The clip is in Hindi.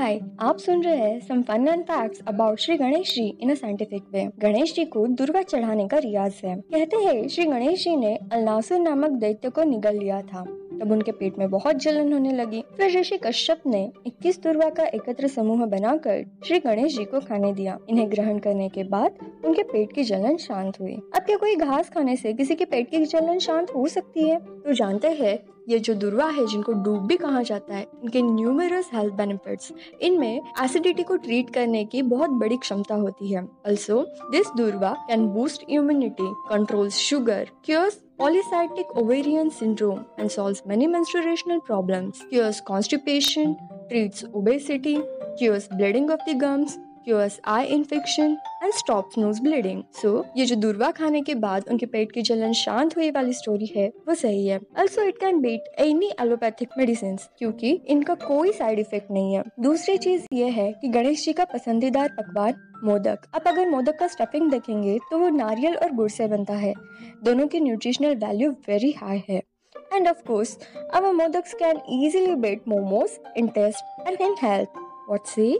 हाय आप सुन रहे हैं some fun and facts about Shri Ganesh ji in scientific way Ganesh ji को दुर्गा चढ़ाने का रियाज है। कहते हैं, श्री गणेश जी ने अलनासुर नामक दैत्य को निगल लिया था। तब उनके पेट में बहुत जलन होने लगी। फिर ऋषि कश्यप ने 21 दुर्गा का एकत्र समूह बनाकर श्री गणेश जी को खाने दिया। इन्हें ग्रहण करने के बाद उनके पेट की जलन शांत हुई। अब क्या कोई घास खाने से किसी के पेट की जलन शांत हो सकती है? तो जानते हैं, ये जो दुर्वा है, जिनको डूब भी कहा जाता है, इनके न्यूमरस हेल्थ बेनिफिट्स इनमें एसिडिटी को ट्रीट करने की बहुत बड़ी क्षमता होती है। Also this durva can boost immunity controls sugar cures polycystic ovarian syndrome and solves many menstruational problems, cures constipation, treats obesity, cures bleeding of the gums, cures eye infection and stop nose bleeding so ये जो दुर्वा खाने के बाद उनके पेट की जलन शांत हुई वाली स्टोरी है वो सही है। Also it can beat any allopathic medicine क्योंकि इनका कोई साइड इफ़ेक्ट नहीं है। दूसरी चीज़ ये है कि गणेश जी का पसंदीदार पकवान मोदक। अब अगर मोदक का स्टफिंग देखेंगे तो वो नारियल और गुड़ से बनता है। दोनों की न्यूट्रिशनल वैल्यू वेरी हाई है। And of course, our modaks can easily beat momos in taste and in health. What say?